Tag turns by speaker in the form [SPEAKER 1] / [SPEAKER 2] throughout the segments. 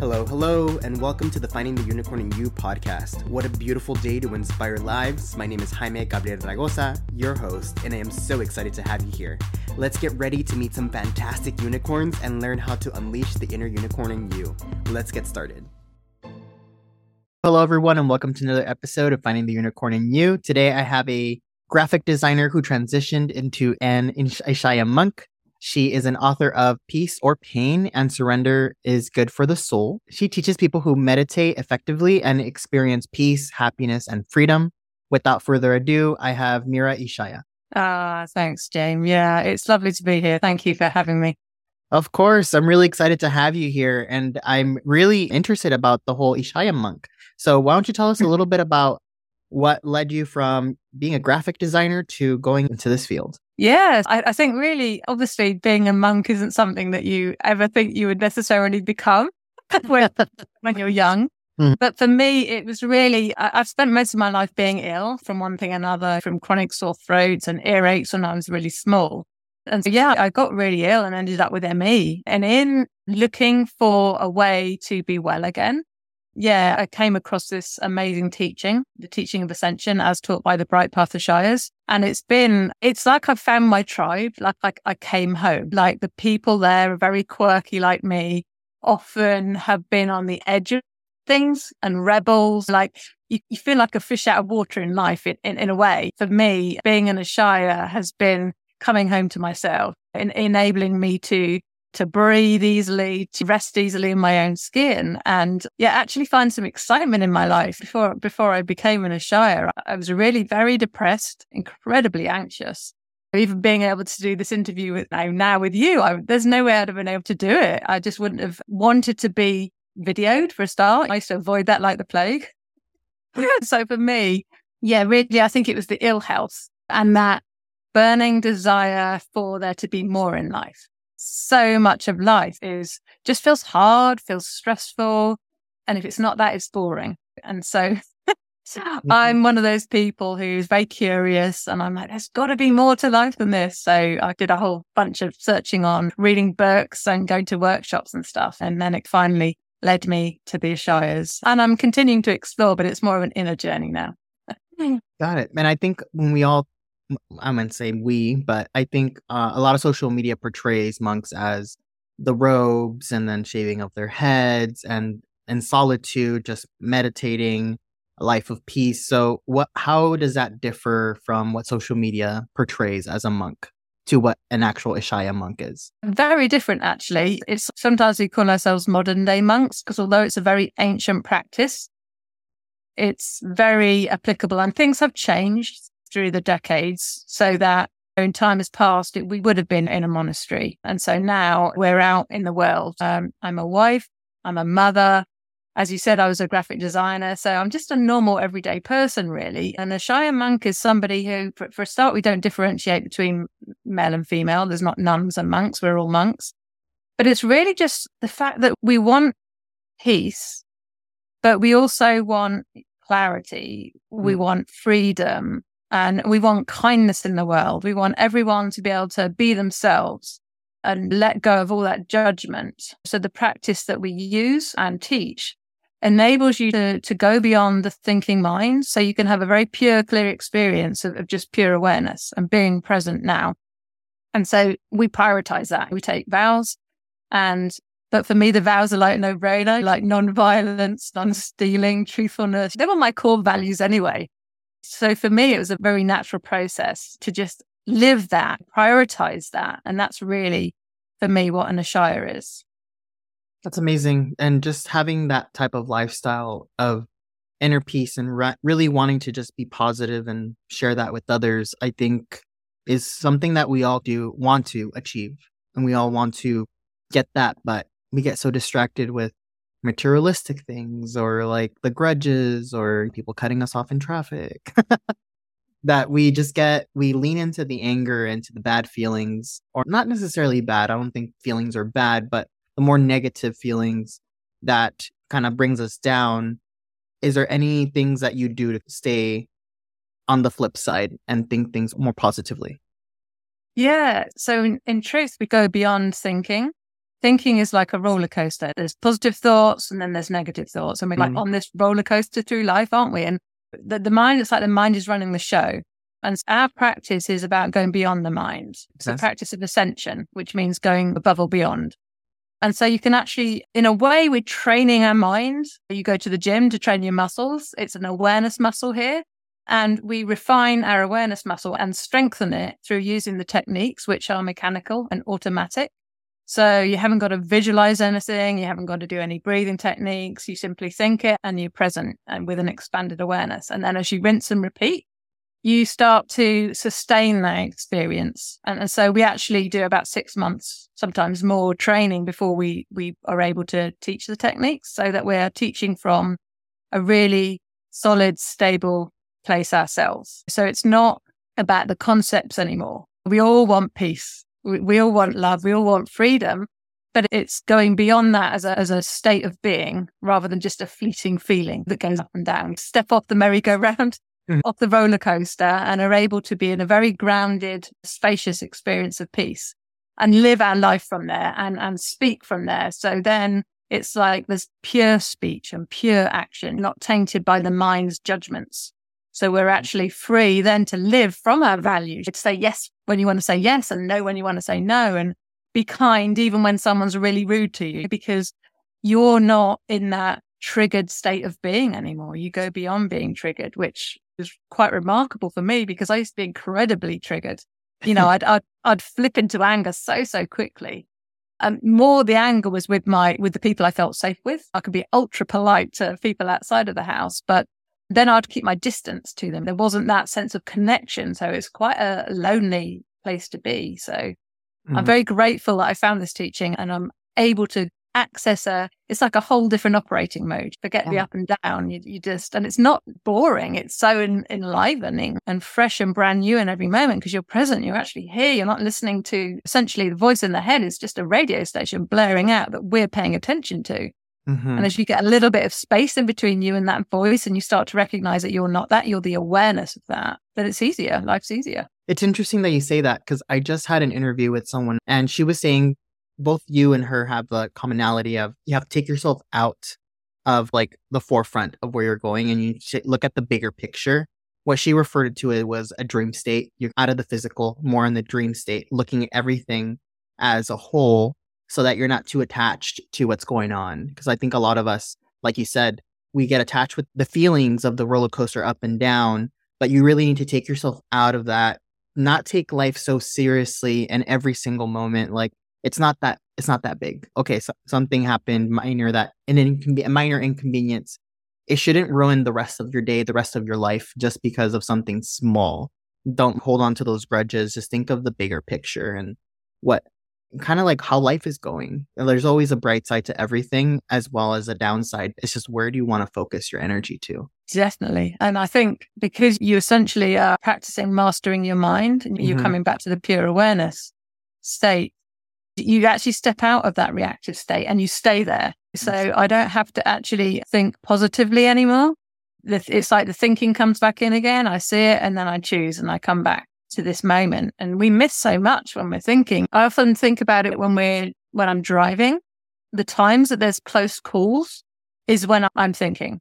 [SPEAKER 1] Hello, hello, and welcome to the Finding the Unicorn in You podcast. What a beautiful day to inspire lives. My name is Jaime Gabriel Raygoza, your host, and I am so excited to have you here. Let's get ready to meet some fantastic unicorns and learn how to unleash the inner unicorn in you. Let's get started. Hello, everyone, and welcome to another episode of Finding the Unicorn in You. Today, I have a graphic designer who transitioned into an Ishaya monk she is an author of Peace or Pain and Surrender is Good for the Soul. She teaches people who meditate effectively and experience peace, happiness, and freedom. Without further ado, I have Meera Ishaya.
[SPEAKER 2] Ah, thanks, James. Yeah, it's lovely to be here. Thank you for having me.
[SPEAKER 1] Of course, I'm really excited to have you here, and I'm really interested about the whole Ishaya monk. So, why don't you tell us a little bit about what led you from being a graphic designer to going into this field?
[SPEAKER 2] Yes, I, I, think really, obviously, being a monk isn't something that you ever think you would necessarily become when, when you're young. Mm. But for me, it was really, I, have spent most of my life being ill from one thing or another, from chronic sore throats and earaches when I was really small. And so, yeah, I got really ill and ended up with ME. And in looking for a way to be well again, yeah, I came across this amazing teaching, the teaching of ascension as taught by the Bright Path Ishayas. And it's been, it's like I found my tribe, like, like I came home. Like the people there are very quirky like me, often have been on the edge of things and rebels. Like you, you feel like a fish out of water in life in, in, in a way. For me, being an Ishaya has been coming home to myself and enabling me to to breathe easily, to rest easily in my own skin, and yeah, actually find some excitement in my life. Before before I became an Ishaya, I was really very depressed, incredibly anxious. Even being able to do this interview with now, now with you, I, there's no way I'd have been able to do it. I just wouldn't have wanted to be videoed for a start. I used to avoid that like the plague. so for me, yeah, really, I think it was the ill health and that burning desire for there to be more in life so much of life is just feels hard, feels stressful. And if it's not that, it's boring. And so mm-hmm. I'm one of those people who's very curious and I'm like, there's got to be more to life than this. So I did a whole bunch of searching on reading books and going to workshops and stuff. And then it finally led me to the Ishayas. And I'm continuing to explore, but it's more of an inner journey now.
[SPEAKER 1] Got it. And I think when we all I'm gonna say we, but I think uh, a lot of social media portrays monks as the robes and then shaving of their heads and in solitude, just meditating, a life of peace. So, what? How does that differ from what social media portrays as a monk? to what an actual Ishaya monk is?
[SPEAKER 2] Very different, actually. It's sometimes we call ourselves modern day monks because although it's a very ancient practice, it's very applicable and things have changed through the decades so that in time has passed, it, we would have been in a monastery. And so now we're out in the world. Um, I'm a wife, I'm a mother. As you said, I was a graphic designer. So I'm just a normal everyday person, really. And an Ishaya monk is somebody who, for, for a start, we don't differentiate between male and female. There's not nuns and monks. We're all monks. But it's really just the fact that we want peace, but we also want clarity. We mm. want freedom. And we want kindness in the world. We want everyone to be able to be themselves and let go of all that judgment. So the practice that we use and teach enables you to, to go beyond the thinking mind. So you can have a very pure, clear experience of, of just pure awareness and being present now. And so we prioritize that. We take vows and but for me, the vows are like no brainer, like non-violence, non-stealing, truthfulness. They were my core values anyway. So for me, it was a very natural process to just live that, prioritize that. And that's really, for me, what an Ishaya is.
[SPEAKER 1] That's amazing. And just having that type of lifestyle of inner peace and re- really wanting to just be positive and share that with others, I think is something that we all do want to achieve. And we all want to get that, but we get so distracted with materialistic things or like the grudges or people cutting us off in traffic. That we just get we lean into the anger into the bad feelings or not necessarily bad i don't think feelings are bad but the more negative feelings that kind of brings us down. Is there any things that you do to stay on the flip side and think things more positively?
[SPEAKER 2] Yeah so in, in truth we go beyond thinking thinking is like a roller coaster. There's positive thoughts and then there's negative thoughts. And we're mm. like on this roller coaster through life, aren't we? And the, the mind, it's like the mind is running the show. And our practice is about going beyond the mind. It's a practice of ascension, which means going above or beyond. And so you can actually, in a way, we're training our mind. You go to the gym to train your muscles. It's an awareness muscle here. And we refine our awareness muscle and strengthen it through using the techniques, which are mechanical and automatic. So you haven't got to visualize anything. You haven't got to do any breathing techniques. You simply think it and you're present and with an expanded awareness. And then as you rinse and repeat, you start to sustain that experience. And, and, so we actually do about six months, sometimes more training before we, we are able to teach the techniques so that we're teaching from a really solid, stable place ourselves. So it's not about the concepts anymore. We all want peace. We, we all want love. We all want freedom, but it's going beyond that as a, as a state of being rather than just a fleeting feeling that goes up and down. Step off the merry-go-round mm. off the roller coaster and are able to be in a very grounded, spacious experience of peace and live our life from there and, and speak from there. So then it's like there's pure speech and pure action, not tainted by the mind's judgments. So we're mm. actually free then to live from our values, to say yes when you want to say yes and no when you want to say no and be kind even when someone's really rude to you because you're not in that triggered state of being anymore. You go beyond being triggered, which is quite remarkable for me because I used to be incredibly triggered. You know, I'd, I'd, I'd flip into anger so, so quickly. And more the anger was with my, with the people I felt safe with. I could be ultra polite to people outside of the house, but then I'd keep my distance to them. There wasn't that sense of connection. So it's quite a lonely place to be. So mm. I'm mm-hmm. very grateful that I found this teaching and I'm able to access a it's like a whole different operating mode forget yeah. the up and down you, you just and it's not boring it's so en- enlivening and fresh and brand new in every moment because you're present you're actually here you're not listening to essentially the voice in the head is just a radio station blaring out that we're paying attention to mm-hmm. and as you get a little bit of space in between you and that voice and you start to recognize that you're not that you're the awareness of that then it's easier life's easier
[SPEAKER 1] it's interesting that you say that because I just had an interview with someone and she was saying both you and her have the commonality of you have to take yourself out of like the forefront of where you're going and you look at the bigger picture. What she referred to it was a dream state. You're out of the physical, more in the dream state, looking at everything as a whole so that you're not too attached to what's going on. Because I think a lot of us, like you said, we get attached with the feelings of the roller coaster up and down, but you really need to take yourself out of that, not take life so seriously in every single moment. Like it's not that it's not that big. Okay, so something happened minor that an a minor inconvenience. It shouldn't ruin the rest of your day, the rest of your life, just because of something small. Don't hold on to those grudges. Just think of the bigger picture and what kind of like how life is going. There's always a bright side to everything as well as a downside. It's just where do you want to focus your energy to?
[SPEAKER 2] Definitely. And I think because you essentially are practicing mastering your mind and you're mm-hmm. coming back to the pure awareness state, you actually step out of that reactive state and you stay there. So I don't have to actually think positively anymore. It's like the thinking comes back in again. I see it and then I choose and I come back to this moment. And we miss so much when we're thinking. I often think about it when we're, when I'm driving. The times that there's close calls is when I'm thinking.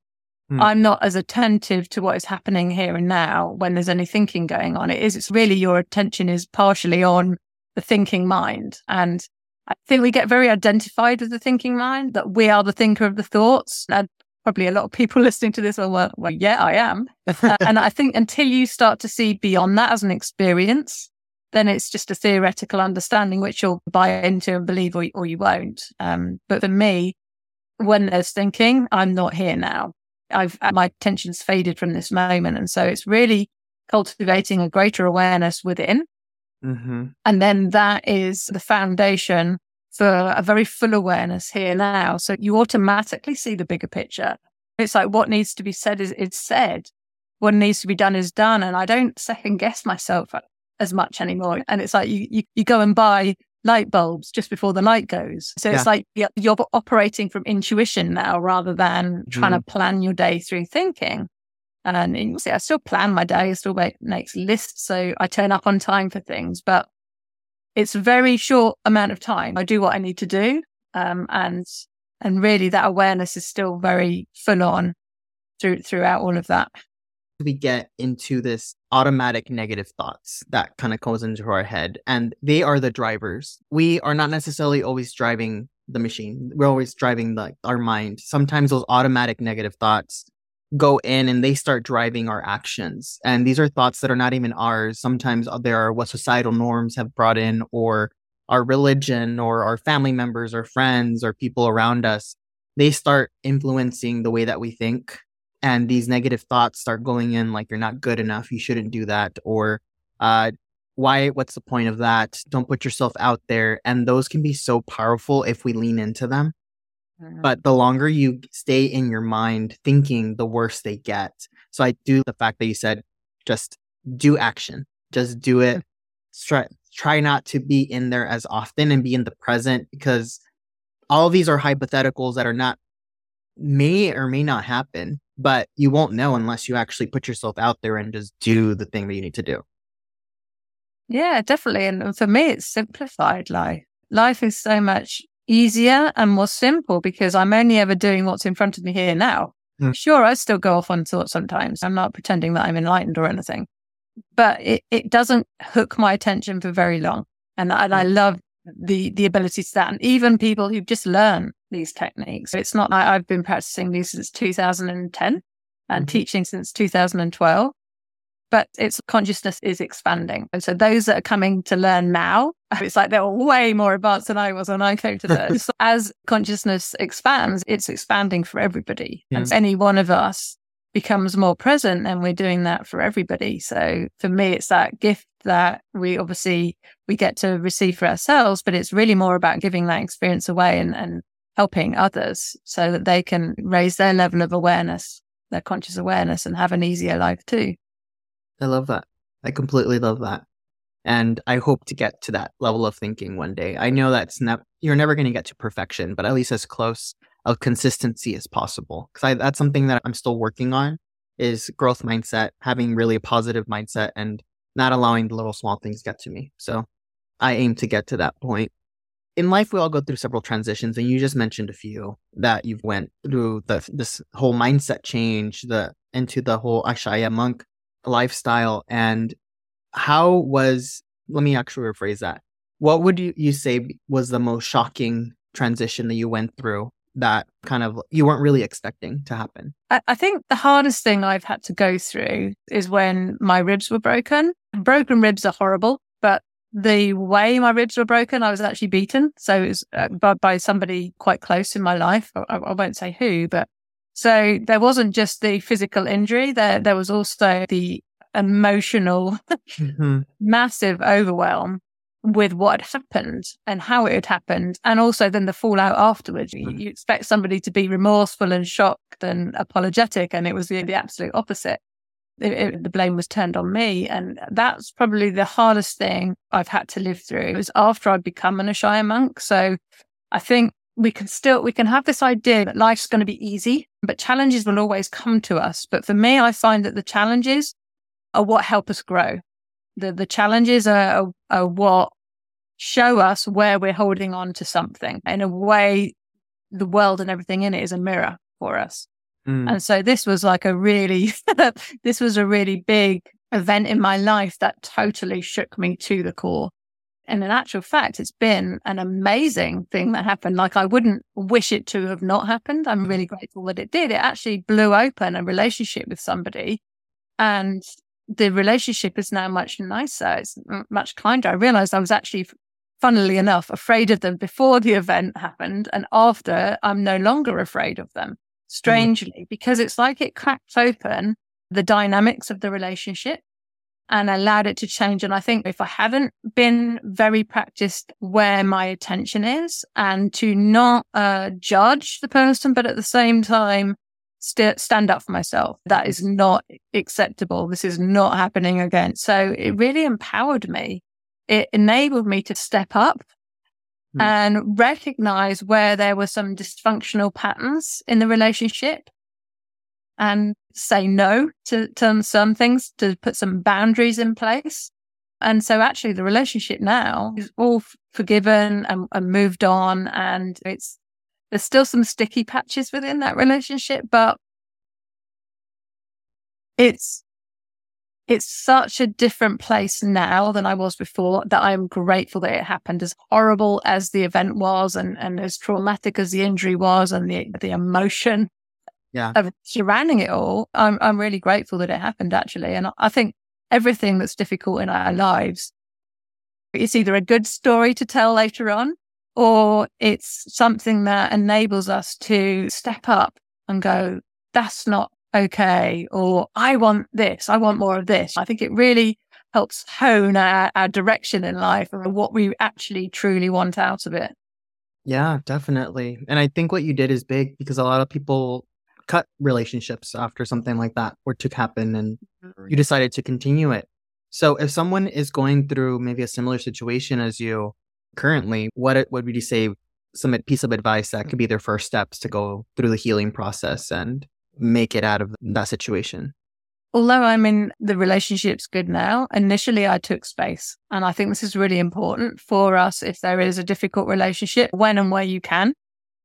[SPEAKER 2] Hmm. I'm not as attentive to what is happening here and now when there's any thinking going on. It is, it's really your attention is partially on the thinking mind. And I think we get very identified with the thinking mind, that we are the thinker of the thoughts. And probably a lot of people listening to this are, well, well yeah, I am. uh, and I think until you start to see beyond that as an experience, then it's just a theoretical understanding, which you'll buy into and believe or, or you won't. Um, but for me, when there's thinking, I'm not here now. I've, my attention's faded from this moment. And so it's really cultivating a greater awareness within Mm-hmm. And then that is the foundation for a very full awareness here now. So you automatically see the bigger picture. It's like what needs to be said is it's said. What needs to be done is done. And I don't second guess myself as much anymore. And it's like you, you, you go and buy light bulbs just before the light goes. So it's like you're, you're, operating from intuition now rather than trying mm. to plan your day through thinking. And you see, I still plan my day, I still make, make lists. So I turn up on time for things, but it's a very short amount of time. I do what I need to do. Um, and, and really that awareness is still very full on through, throughout all of that.
[SPEAKER 1] We get into this automatic negative thoughts that kind of goes into our head and they are the drivers. We are not necessarily always driving the machine. We're always driving like our mind. Sometimes those automatic negative thoughts go in and they start driving our actions. And these are thoughts that are not even ours. Sometimes they are what societal norms have brought in, or our religion, or our family members, or friends, or people around us. They start influencing the way that we think. And these negative thoughts start going in like, you're not good enough. You shouldn't do that. Or, uh, why, what's the point of that? Don't put yourself out there. And those can be so powerful if we lean into them. Mm-hmm. But the longer you stay in your mind thinking, the worse they get. So I do the fact that you said just do action, just do it. Try, try not to be in there as often and be in the present because all these are hypotheticals that are not may or may not happen, but you won't know unless you actually put yourself out there and just do the thing that you need to do.
[SPEAKER 2] Yeah, definitely. And for me, it's simplified life. Life is so much easier and more simple because I'm only ever doing what's in front of me here now. Mm. Sure, I still go off on thoughts sometimes. I'm not pretending that I'm enlightened or anything, but it, it doesn't hook my attention for very long. And, and I hmm. love the, the ability to that. And even people who just learn these techniques. It's not like I've been practicing these since 2010 and mm. teaching since 2012 but its consciousness is expanding. And so those that are coming to learn now, it's like they're way more advanced than I was when I came to this. so as consciousness expands, it's expanding for everybody. Yeah. And any one of us becomes more present and we're doing that for everybody. So for me, it's that gift that we obviously we get to receive for ourselves, but it's really more about giving that experience away and, and helping others so that they can raise their level of awareness, their conscious awareness and have an easier life too.
[SPEAKER 1] I love that. I completely love that. And I hope to get to that level of thinking one day. I know that's not, you're never going to get to perfection, but at least as close of consistency as possible. Cause that's something that I'm still working on is growth mindset, having really a positive mindset and not allowing the little small things get to me. So I aim to get to that point. In life, we all go through several transitions, and you just mentioned a few that you've went through the this whole mindset change, the into the whole Ishaya monk lifestyle and how was let me actually rephrase that. What would you, you say was the most shocking transition that you went through that kind of you weren't really expecting to happen?
[SPEAKER 2] I, I think the hardest thing i've had to go through is when my ribs were broken. Broken ribs are horrible but the way my ribs were broken i was actually beaten. So it was uh, by, by somebody quite close in my life. I, I won't say who but so there wasn't just the physical injury, there, there was also the emotional, mm-hmm. massive overwhelm with what had happened and how it had happened. And also then the fallout afterwards. You, you expect somebody to be remorseful and shocked and apologetic. And it was the, the absolute opposite. It, it, the blame was turned on me. And that's probably the hardest thing I've had to live through. It was after I'd become an Ishaya monk. So I think we can still, we can have this idea that life's going to be easy, but challenges will always come to us. But for me, I find that the challenges are what help us grow. The, the challenges are, are, are what show us where we're holding on to something. In a way, the world and everything in it is a mirror for us. Mm. And so this was like a really, this was a really big event in my life that totally shook me to the core. And in actual fact, it's been an amazing thing that happened. Like I wouldn't wish it to have not happened. I'm really grateful that it did. It actually blew open a relationship with somebody and the relationship is now much nicer. It's much kinder. I realized I was actually, funnily enough, afraid of them before the event happened. And after I'm no longer afraid of them, strangely, mm. because it's like it cracked open the dynamics of the relationship and allowed it to change. And I think if I haven't been very practiced where my attention is and to not uh, judge the person, but at the same time, st- stand up for myself. That is not acceptable. This is not happening again. So it really empowered me. It enabled me to step up mm. and recognize where there were some dysfunctional patterns in the relationship and say no to, to some things, to put some boundaries in place. And so actually the relationship now is all forgiven and, and moved on. And it's, there's still some sticky patches within that relationship, but it's it's such a different place now than I was before that I'm grateful that it happened. As horrible as the event was and, and as traumatic as the injury was and the, the emotion
[SPEAKER 1] yeah.
[SPEAKER 2] of surrounding it all, I'm, I'm really grateful that it happened actually. And I think everything that's difficult in our lives, it's either a good story to tell later on or it's something that enables us to step up and go, that's not okay, or I want this, I want more of this. I think it really helps hone our, our direction in life and what we actually truly want out of it.
[SPEAKER 1] Yeah, definitely. And I think what you did is big because a lot of people cut relationships after something like that or to happen and mm-hmm. you decided to continue it. So if someone is going through maybe a similar situation as you currently, what would you say some piece of advice that could be their first steps to go through the healing process and make it out of that situation?
[SPEAKER 2] Although I'm in the relationship's good now, initially I took space. And I think this is really important for us if there is a difficult relationship, when and where you can,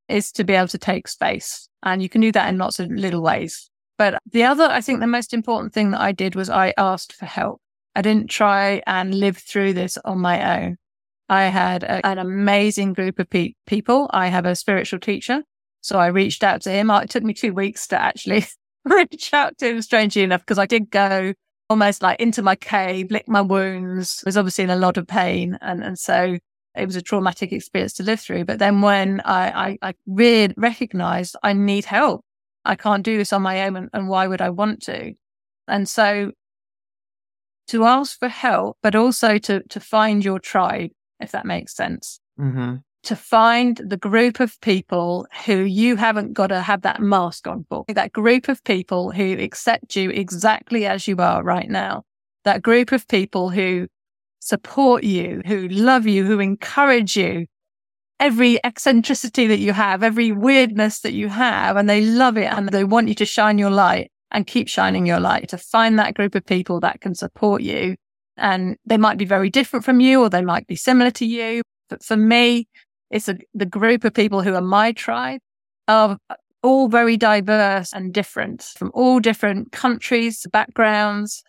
[SPEAKER 2] is to be able to take space. And you can do that in lots of little ways. But the other, I think the most important thing that I did was I asked for help. I didn't try and live through this on my own. I had a, an amazing group of pe- people. I have a spiritual teacher so I reached out to him. It took me two weeks to actually reach out to him, strangely enough, because I did go almost like into my cave, lick my wounds, was obviously in a lot of pain. And, and so it was a traumatic experience to live through. But then when I, I, I really recognized I need help, I can't do this on my own. And, and why would I want to? And so to ask for help, but also to, to find your tribe, if that makes sense.
[SPEAKER 1] Mm-hmm
[SPEAKER 2] to find the group of people who you haven't got to have that mask on for. That group of people who accept you exactly as you are right now. That group of people who support you, who love you, who encourage you. Every eccentricity that you have, every weirdness that you have, and they love it and they want you to shine your light and keep shining your light to find that group of people that can support you. And they might be very different from you or they might be similar to you. But for me, it's a, the group of people who are my tribe are all very diverse and different from all different countries, backgrounds,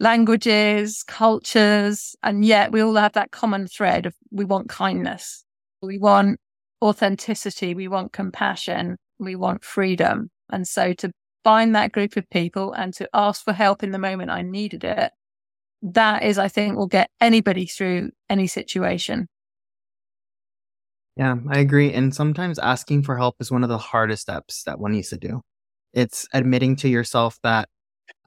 [SPEAKER 2] languages, cultures. And yet we all have that common thread of we want kindness. We want authenticity. We want compassion. We want freedom. And so to find that group of people and to ask for help in the moment I needed it, that is, I think, will get anybody through any situation.
[SPEAKER 1] Yeah, I agree. And sometimes asking for help is one of the hardest steps that one needs to do. It's admitting to yourself that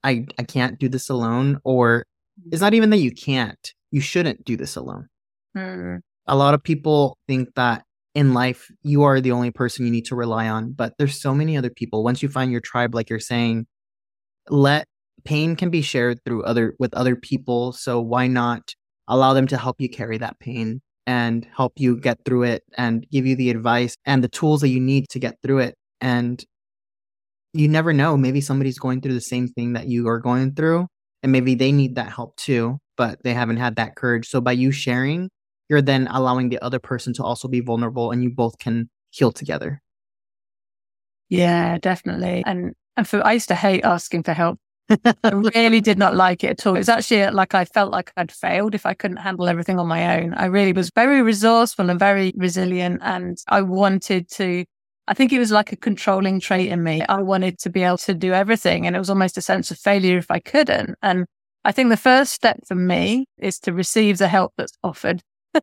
[SPEAKER 1] I, I can't do this alone, or it's not even that you can't, you shouldn't do this alone.
[SPEAKER 2] Mm.
[SPEAKER 1] A lot of people think that in life, you are the only person you need to rely on, but there's so many other people. Once you find your tribe, like you're saying, let pain can be shared through other with other people. So why not allow them to help you carry that pain? and help you get through it and give you the advice and the tools that you need to get through it. And you never know, maybe somebody's going through the same thing that you are going through, and maybe they need that help too, but they haven't had that courage. So by you sharing, you're then allowing the other person to also be vulnerable and you both can heal together.
[SPEAKER 2] Yeah, definitely. And and for I used to hate asking for help I really did not like it at all. It was actually uh, like I felt like I'd failed if I couldn't handle everything on my own. I really was very resourceful and very resilient. And I wanted to, I think it was like a controlling trait in me. I wanted to be able to do everything. And it was almost a sense of failure if I couldn't. And I think the first step for me is to receive the help that's offered.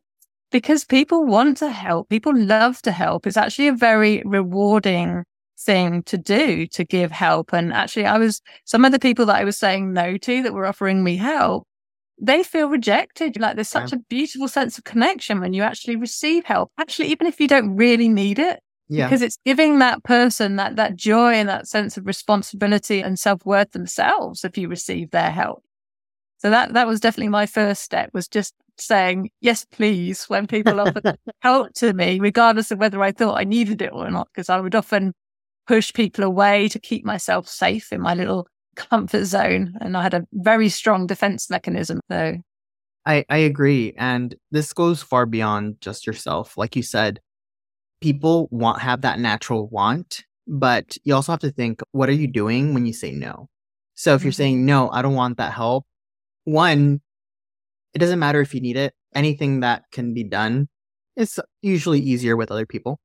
[SPEAKER 2] because people want to help. People love to help. It's actually a very rewarding thing to do to give help. And actually, I was, some of the people that I was saying no to that were offering me help, they feel rejected. Like there's such a beautiful sense of connection when you actually receive help. Actually, even if you don't really need it,
[SPEAKER 1] yeah.
[SPEAKER 2] because it's giving that person that, that joy and that sense of responsibility and self worth themselves if you receive their help. So that, that was definitely my first step was just saying, yes, please, when people offer help to me, regardless of whether I thought I needed it or not, because I would often push people away to keep myself safe in my little comfort zone. And I had a very strong defense mechanism. So
[SPEAKER 1] I, I agree. And this goes far beyond just yourself. Like you said, people want have that natural want, but you also have to think, what are you doing when you say no? So if you're mm-hmm. saying, no, I don't want that help, one, it doesn't matter if you need it. Anything that can be done is usually easier with other people.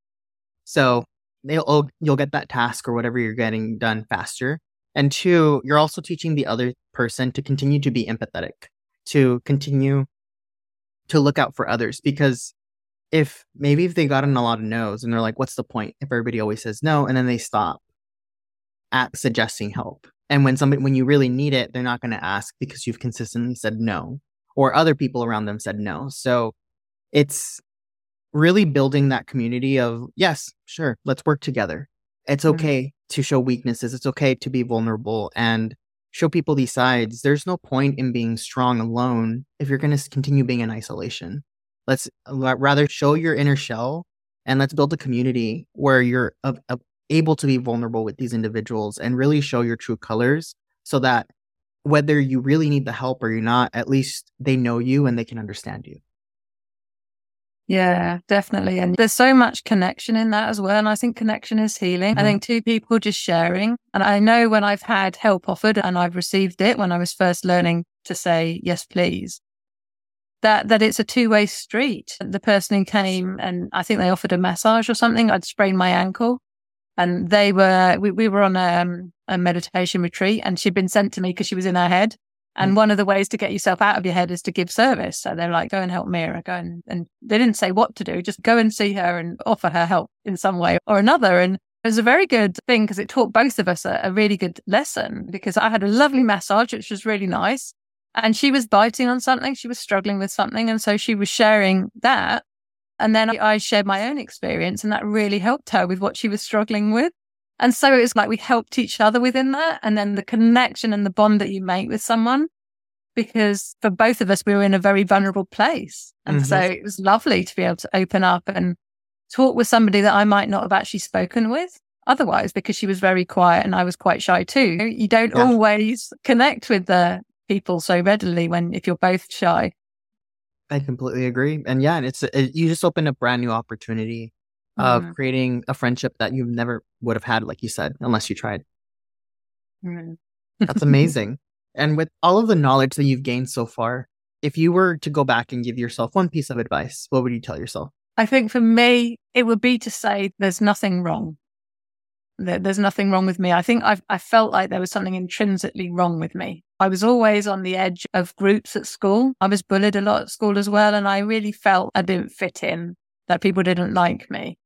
[SPEAKER 1] So they'll, you'll get that task or whatever you're getting done faster. And two, you're also teaching the other person to continue to be empathetic, to continue to look out for others. Because if maybe if they gotten a lot of no's and they're like, what's the point if everybody always says no? And then they stop at suggesting help. And when somebody, when you really need it, they're not going to ask because you've consistently said no or other people around them said no. So it's really building that community of, yes, sure, let's work together. It's mm-hmm. okay mm-hmm. to show weaknesses. It's okay to be vulnerable and show people these sides. There's no point in being strong alone if you're going to continue being in isolation. Let's rather show your inner shell and let's build a community where you're able to be vulnerable with these individuals and really show your true colors so that whether you really need the help or you're not, at least they know you and they can understand you.
[SPEAKER 2] Yeah, definitely. And there's so much connection in that as well. And I think connection is healing. Mm-hmm. I think two people just sharing. And I know when I've had help offered and I've received it when I was first learning to say, yes, please, that that it's a two way street. The person who came and I think they offered a massage or something. I'd sprained my ankle, and they were we, we were on a, um, a meditation retreat, and she'd been sent to me because she was in her head. And mm. one of the ways to get yourself out of your head is to give service. So they're like, go and help Meera, go and, and they didn't say what to do, just go and see her and offer her help in some way or another. And it was a very good thing because it taught both of us a, a, really good lesson because I had a lovely massage, which was really nice and she was biting on something. She was struggling with something. And so she was sharing that. And then I shared my own experience and that really helped her with what she was struggling with. And so it was like we helped each other within that. And then the connection and the bond that you make with someone, because for both of us, we were in a very vulnerable place. And mm-hmm. so it was lovely to be able to open up and talk with somebody that I might not have actually spoken with otherwise because she was very quiet and I was quite shy too. You don't yeah. always connect with the people so readily when if you're both shy.
[SPEAKER 1] I completely agree. And yeah, and it's it, you just open a brand new opportunity of mm. creating a friendship that you never would have had, like you said, unless you tried. Mm. That's amazing. and with all of the knowledge that you've gained so far, if you were to go back and give yourself one piece of advice, what would you tell yourself?
[SPEAKER 2] I think for me, it would be to say there's nothing wrong. There's nothing wrong with me. I think I've, I felt like there was something intrinsically wrong with me. I was always on the edge of groups at school. I was bullied a lot at school as well. And I really felt I didn't fit in, that people didn't like me.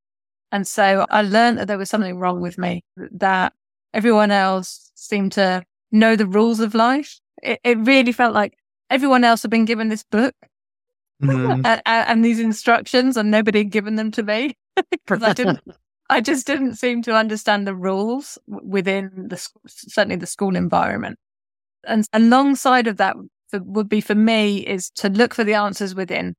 [SPEAKER 2] And so I learned that there was something wrong with me, that everyone else seemed to know the rules of life. It, it really felt like everyone else had been given this book mm. and, and, these instructions and nobody had given them to me I didn't I just didn't seem to understand the rules within the certainly the school environment. And alongside of that would be for me is to look for the answers within.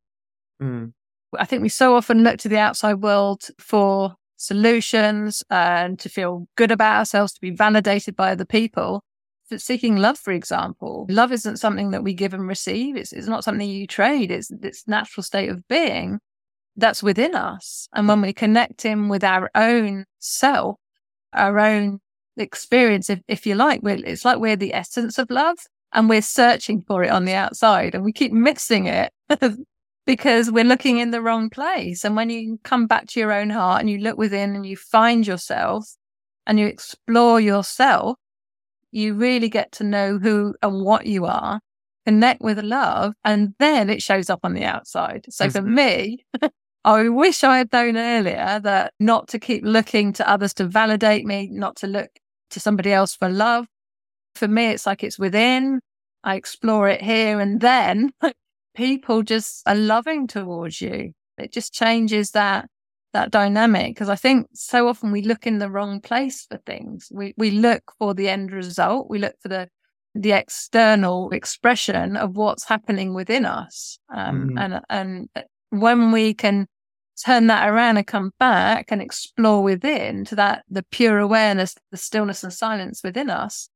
[SPEAKER 2] Mm. I think we so often look to the outside world for solutions and to feel good about ourselves, to be validated by other people. But seeking love, for example, love isn't something that we give and receive. It's, it's not something you trade. It's its natural state of being that's within us. And when we connect in with our own self, our own experience, if, if you like, We're, it's like we're the essence of love and we're searching for it on the outside and we keep missing it because we're looking in the wrong place. And when you come back to your own heart and you look within and you find yourself and you explore yourself, you really get to know who and what you are, connect with love, and then it shows up on the outside. So for mm-hmm. me, I wish I had known earlier that not to keep looking to others to validate me, not to look to somebody else for love. For me, it's like it's within. I explore it here and then people just are loving towards you. It just changes that that dynamic because I think so often we look in the wrong place for things. We we look for the end result. We look for the the external expression of what's happening within us. Um, mm-hmm. And and when we can turn that around and come back and explore within to that, the pure awareness, the stillness and silence within us,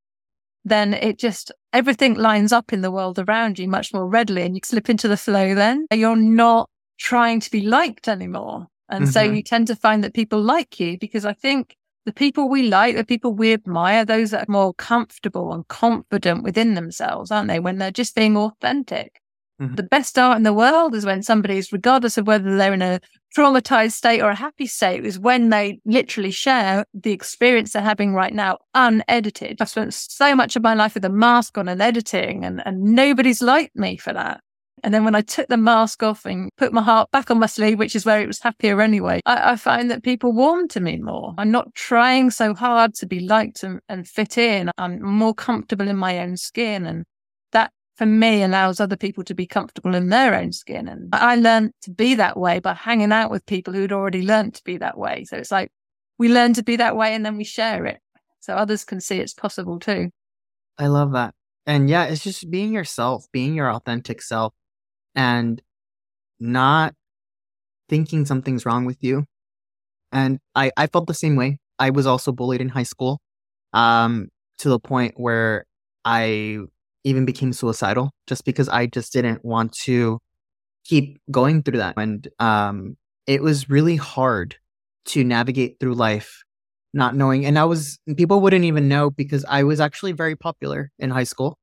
[SPEAKER 2] then it just everything lines up in the world around you much more readily and you slip into the flow then. You're not trying to be liked anymore. And mm-hmm. so you tend to find that people like you because I think the people we like, the people we admire, those that are more comfortable and confident within themselves, aren't they? When they're just being authentic. Mm-hmm. The best art in the world is when somebody's, regardless of whether they're in a traumatized state or a happy state, is when they literally share the experience they're having right now, unedited. I've spent so much of my life with a mask on and editing, and, and nobody's liked me for that. And then when I took the mask off and put my heart back on my sleeve, which is where it was happier anyway, I, I find that people warm to me more. I'm not trying so hard to be liked and, and fit in. I'm more comfortable in my own skin. And that for me allows other people to be comfortable in their own skin. And I learned to be that way by hanging out with people who'd already learned to be that way. So it's like we learn to be that way and then we share it so others can see it's possible too.
[SPEAKER 1] I love that. And yeah, it's just being yourself, being your authentic self and not thinking something's wrong with you. And I, I felt the same way. I was also bullied in high school um, to the point where I even became suicidal just because I just didn't want to keep going through that. And um, it was really hard to navigate through life not knowing. And I was, people wouldn't even know because I was actually very popular in high school.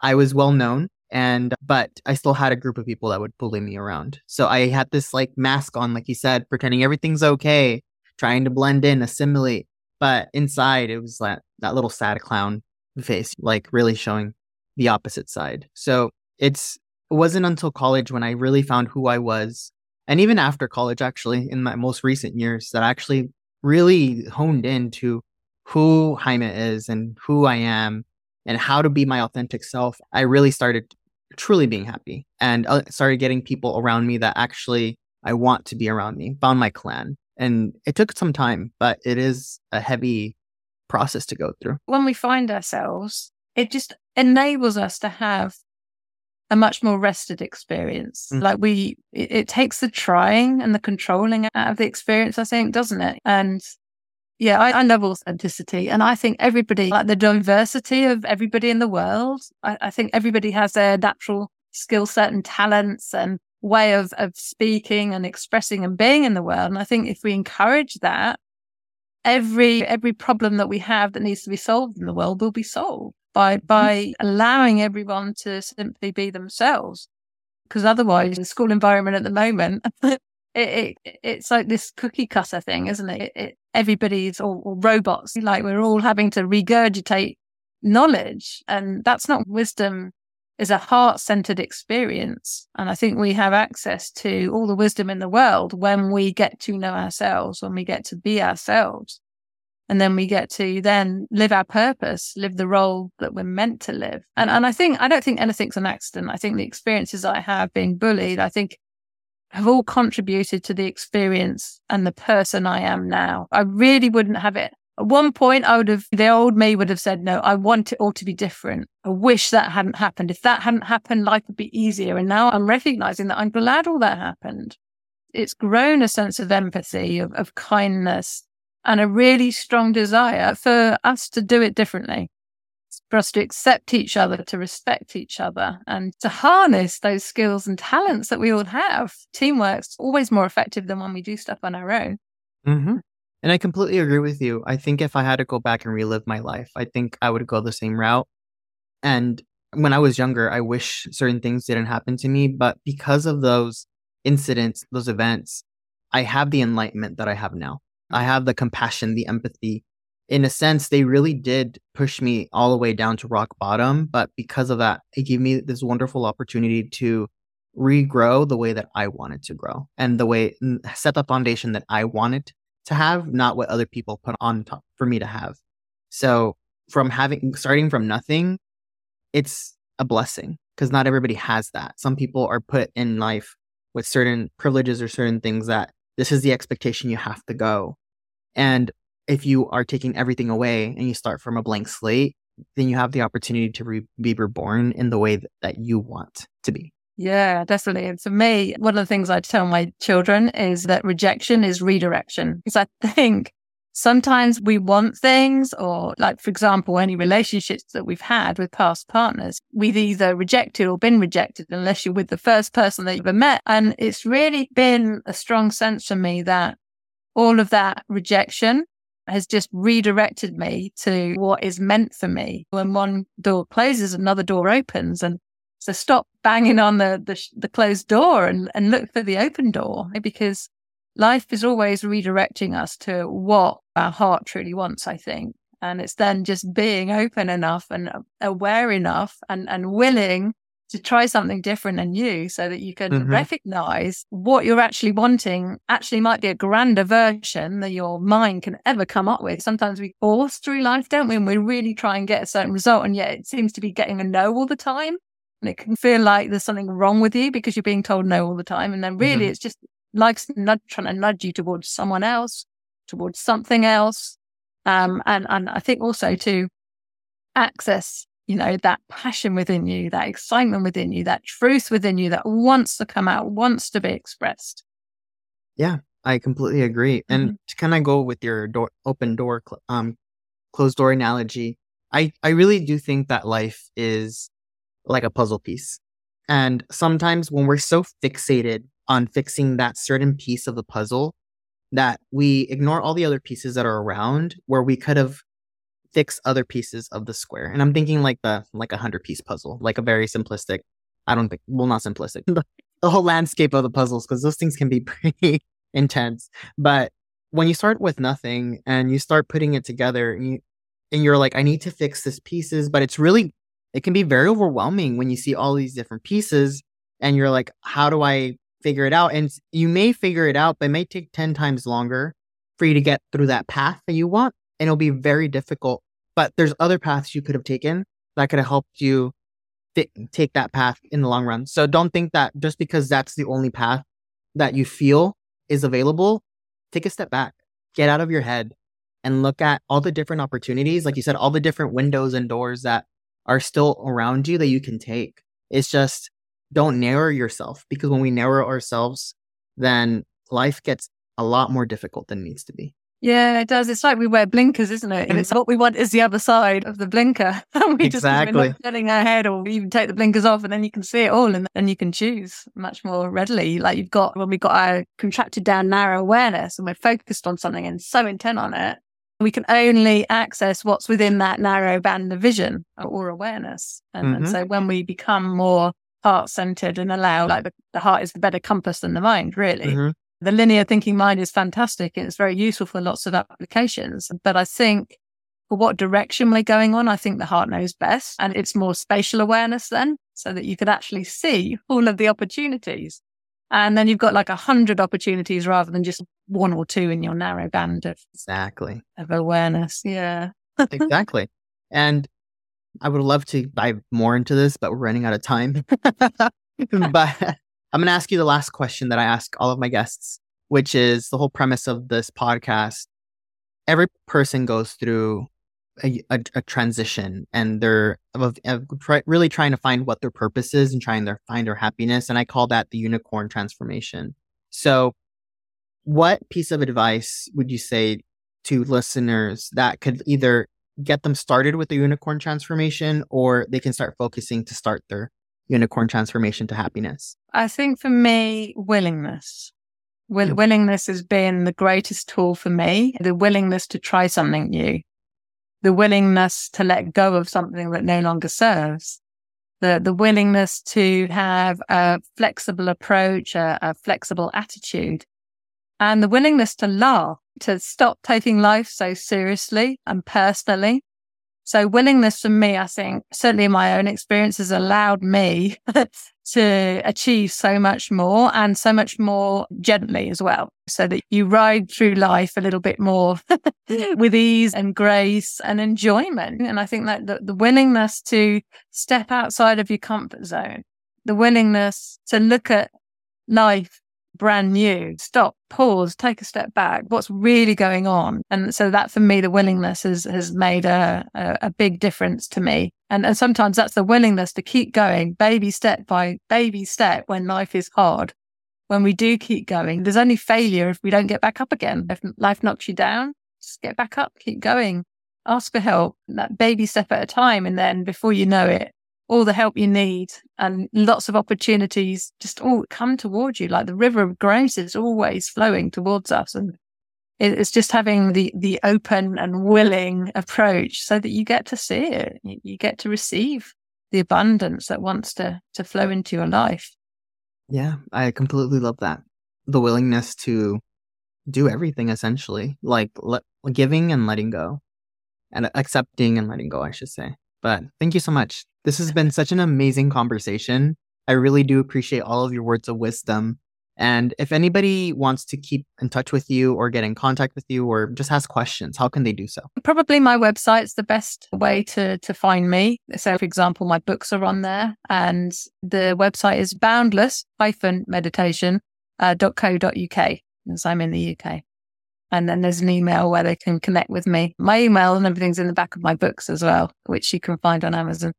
[SPEAKER 1] I was well known and but i still had a group of people that would bully me around so i had this like mask on like you said pretending everything's okay trying to blend in assimilate but inside it was that that little sad clown face like really showing the opposite side so it's it wasn't until college when i really found who i was and even after college actually in my most recent years that i actually really honed into who Jaime is and who I am and how to be my authentic self, I really started truly being happy and uh, started getting people around me that actually I want to be around me, found my clan. And it took some time, but it is a heavy process to go through.
[SPEAKER 2] When we find ourselves, it just enables us to have a much more rested experience. Mm. Like we, it, it, takes the trying and the controlling out of the experience, I think, doesn't it? And yeah, I, I, love authenticity. And I think everybody, like the diversity of everybody in the world, I, I think everybody has their natural skill set and talents and way of, of speaking and expressing and being in the world. And I think if we encourage that, every every problem that we have that needs to be solved in the world will be solved by by allowing everyone to simply be themselves. Because otherwise, the school environment at the moment, it, it, it's like this cookie cutter thing, isn't it? it, it everybody's all, all robots. Like we're all having to regurgitate knowledge. And that's not wisdom is a heart centered experience. And I think we have access to all the wisdom in the world when we get to know ourselves, when we get to be ourselves. And then we get to then live our purpose, live the role that we're meant to live. And, and I think, I don't think anything's an accident. I think the experiences I have being bullied, I think have all contributed to the experience and the person I am now. I really wouldn't have it. At one point, I would have, the old me would have said, no, I want it all to be different. I wish that hadn't happened. If that hadn't happened, life would be easier. And now I'm recognizing that I'm glad all that happened. It's grown a sense of empathy, of, of kindness, and a really strong desire for us to do it differently for us to accept each other, to respect each other, and to harness those skills and talents that we all have. Teamwork's always more effective than when we do stuff on our own.
[SPEAKER 1] Mm-hmm. And I completely agree with you. I think if I had to go back and relive my life, I think I would go the same route. And when I was younger, I wish certain things didn't happen to me. But because of those incidents, those events, I have the enlightenment that I have now. I have the compassion, the empathy, in a sense, they really did push me all the way down to rock bottom. But because of that, it gave me this wonderful opportunity to regrow the way that I wanted to grow and the way set the foundation that I wanted to have, not what other people put on top for me to have. So from having starting from nothing, it's a blessing because not everybody has that. Some people are put in life with certain privileges or certain things that this is the expectation you have to go. And if you are taking everything away and you start from a blank slate, then you have the opportunity to re- be reborn in the way that, that you want to be.
[SPEAKER 2] Yeah, definitely. And for me, one of the things I tell my children is that rejection is redirection. Because I think sometimes we want things or like, for example, any relationships that we've had with past partners, we've either rejected or been rejected unless you're with the first person that you've ever met. And it's really been a strong sense for me that all of that rejection has just redirected me to what is meant for me. When one door closes, another door opens. And so stop banging on the, the, the closed door and, and look for the open door because life is always redirecting us to what our heart truly wants, I think. And it's then just being open enough and uh, aware enough and, and willing to try something different and new so that you can mm-hmm. recognize what you're actually wanting actually might be a grander version that your mind can ever come up with. Sometimes we force through life, don't we? And we really try and get a certain result. And yet it seems to be getting a no all the time. And it can feel like there's something wrong with you because you're being told no all the time. And then really mm-hmm. it's just nudge, trying to nudge you towards someone else, towards something else. Um, and, and I think also to access, you know, that passion within you, that excitement within you, that truth within you that wants to come out, wants to be expressed.
[SPEAKER 1] Yeah, I completely agree. And mm-hmm. to kind of go with your door, open door, um, closed door analogy, I, I really do think that life is like a puzzle piece. And sometimes when we're so fixated on fixing that certain piece of the puzzle that we ignore all the other pieces that are around where we could have fixed other pieces of the square. And I'm thinking like the like a hundred piece puzzle, like a very simplistic, I don't think well not simplistic, the whole landscape of the puzzles, because those things can be pretty intense. But when you start with nothing and you start putting it together and you and you're like, I need to fix this pieces, but it's really it can be very overwhelming when you see all these different pieces and you're like, how do I figure it out. And you may figure it out, but it may take 10 times longer for you to get through that path that you want. And it'll be very difficult. But there's other paths you could have taken that could have helped you take that path in the long run. So don't think that just because that's the only path that you feel is available, take a step back, get out of your head and look at all the different opportunities. Like you said, all the different windows and doors that are still around you that you can take. It's just don't narrow yourself because when we narrow ourselves, then life gets a lot more difficult than it needs to be.
[SPEAKER 2] Yeah, it does. It's like we wear blinkers, isn't it? And it's what we want is the other side of the blinker. And we
[SPEAKER 1] exactly.
[SPEAKER 2] just turning our head or even take the blinkers off and then you can see it all and then you can choose much more readily. Like you've got when we've got our contracted down narrow awareness and we're focused on something and so intent on it, we can only access what's within that narrow band of vision or awareness. And, mm-hmm. and so when we become more heart centered and allow like the, the, heart is the better compass than the mind, really. Mm-hmm. The linear thinking mind is fantastic and it's very useful for lots of applications. But I think for what direction we're going on, I think the heart knows best. And it's more spatial awareness then, so that you could actually see all of the opportunities. And then you've got like a hundred opportunities rather than just one or two in your narrow band of
[SPEAKER 1] exactly
[SPEAKER 2] of awareness. Yeah.
[SPEAKER 1] exactly. And I would love to dive more into this, but we're running out of time. but I'm going to ask you the last question that I ask all of my guests, which is the whole premise of this podcast. Every person goes through a, a, a transition and they're of, of try, really trying to find what their purpose is and trying to find their happiness. And I call that the unicorn transformation. So, what piece of advice would you say to listeners that could either get them started with the unicorn transformation or they can start focusing to start their unicorn transformation to happiness?
[SPEAKER 2] I think for me, willingness. Will- mm. Willingness has been the greatest tool for me. The willingness to try something new, the willingness to let go of something that no longer serves, the, the willingness to have a flexible approach, a, a flexible attitude, and the willingness to laugh to stop taking life so seriously and personally. So willingness for me, I think, certainly in my own experience has allowed me to achieve so much more and so much more gently as well. So that you ride through life a little bit more with ease and grace and enjoyment. And I think that the, the willingness to step outside of your comfort zone, the willingness to look at life brand new, stop, pause, take a step back. What's really going on? And so that for me, the willingness has, has made a, a, a big difference to me. And, and sometimes that's the willingness to keep going baby step by baby step when life is hard. When we do keep going, there's only failure if we don't get back up again. If life knocks you down, just get back up, keep going, ask for help, that baby step at a time. And then before you know it, all the help you need and lots of opportunities just all come towards you. Like the river of grace is always flowing towards us. And it's just having the, the open and willing approach so that you get to see it. You get to receive the abundance that wants to, to flow into your life.
[SPEAKER 1] Yeah, I completely love that. The willingness to do everything essentially, like le- giving and letting go and accepting and letting go, I should say. But thank you so much. This has been such an amazing conversation. I really do appreciate all of your words of wisdom. And if anybody wants to keep in touch with you or get in contact with you or just ask questions, how can they do so?
[SPEAKER 2] Probably my website's the best way to to find me. So for example, my books are on there and the website is boundless-meditation.co.uk uh, as I'm in the UK. And then there's an email where they can connect with me. My email and everything's in the back of my books as well, which you can find on Amazon.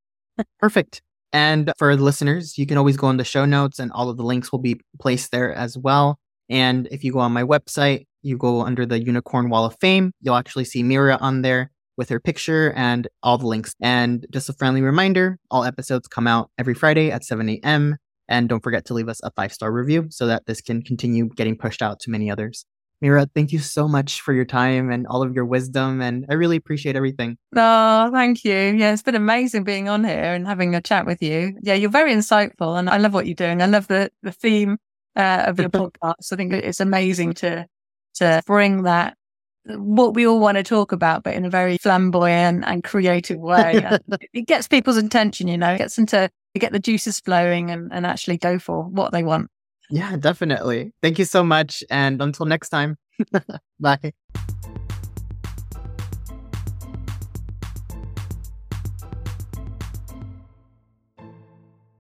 [SPEAKER 1] Perfect. And for the listeners, you can always go in the show notes and all of the links will be placed there as well. And if you go on my website, you go under the Unicorn Wall of Fame, you'll actually see Meera on there with her picture and all the links. And just a friendly reminder all episodes come out every Friday at 7 a.m. And don't forget to leave us a five star review so that this can continue getting pushed out to many others. Meera, thank you so much for your time and all of your wisdom. And I really appreciate everything.
[SPEAKER 2] Oh, thank you. Yeah, it's been amazing being on here and having a chat with you. Yeah, you're very insightful and I love what you're doing. I love the, the theme uh, of your podcast. I think it's amazing to, to bring that what we all want to talk about, but in a very flamboyant and creative way. it gets people's attention, you know, it gets them to get the juices flowing and, and actually go for what they want.
[SPEAKER 1] Yeah, definitely. Thank you so much. And until next time, bye.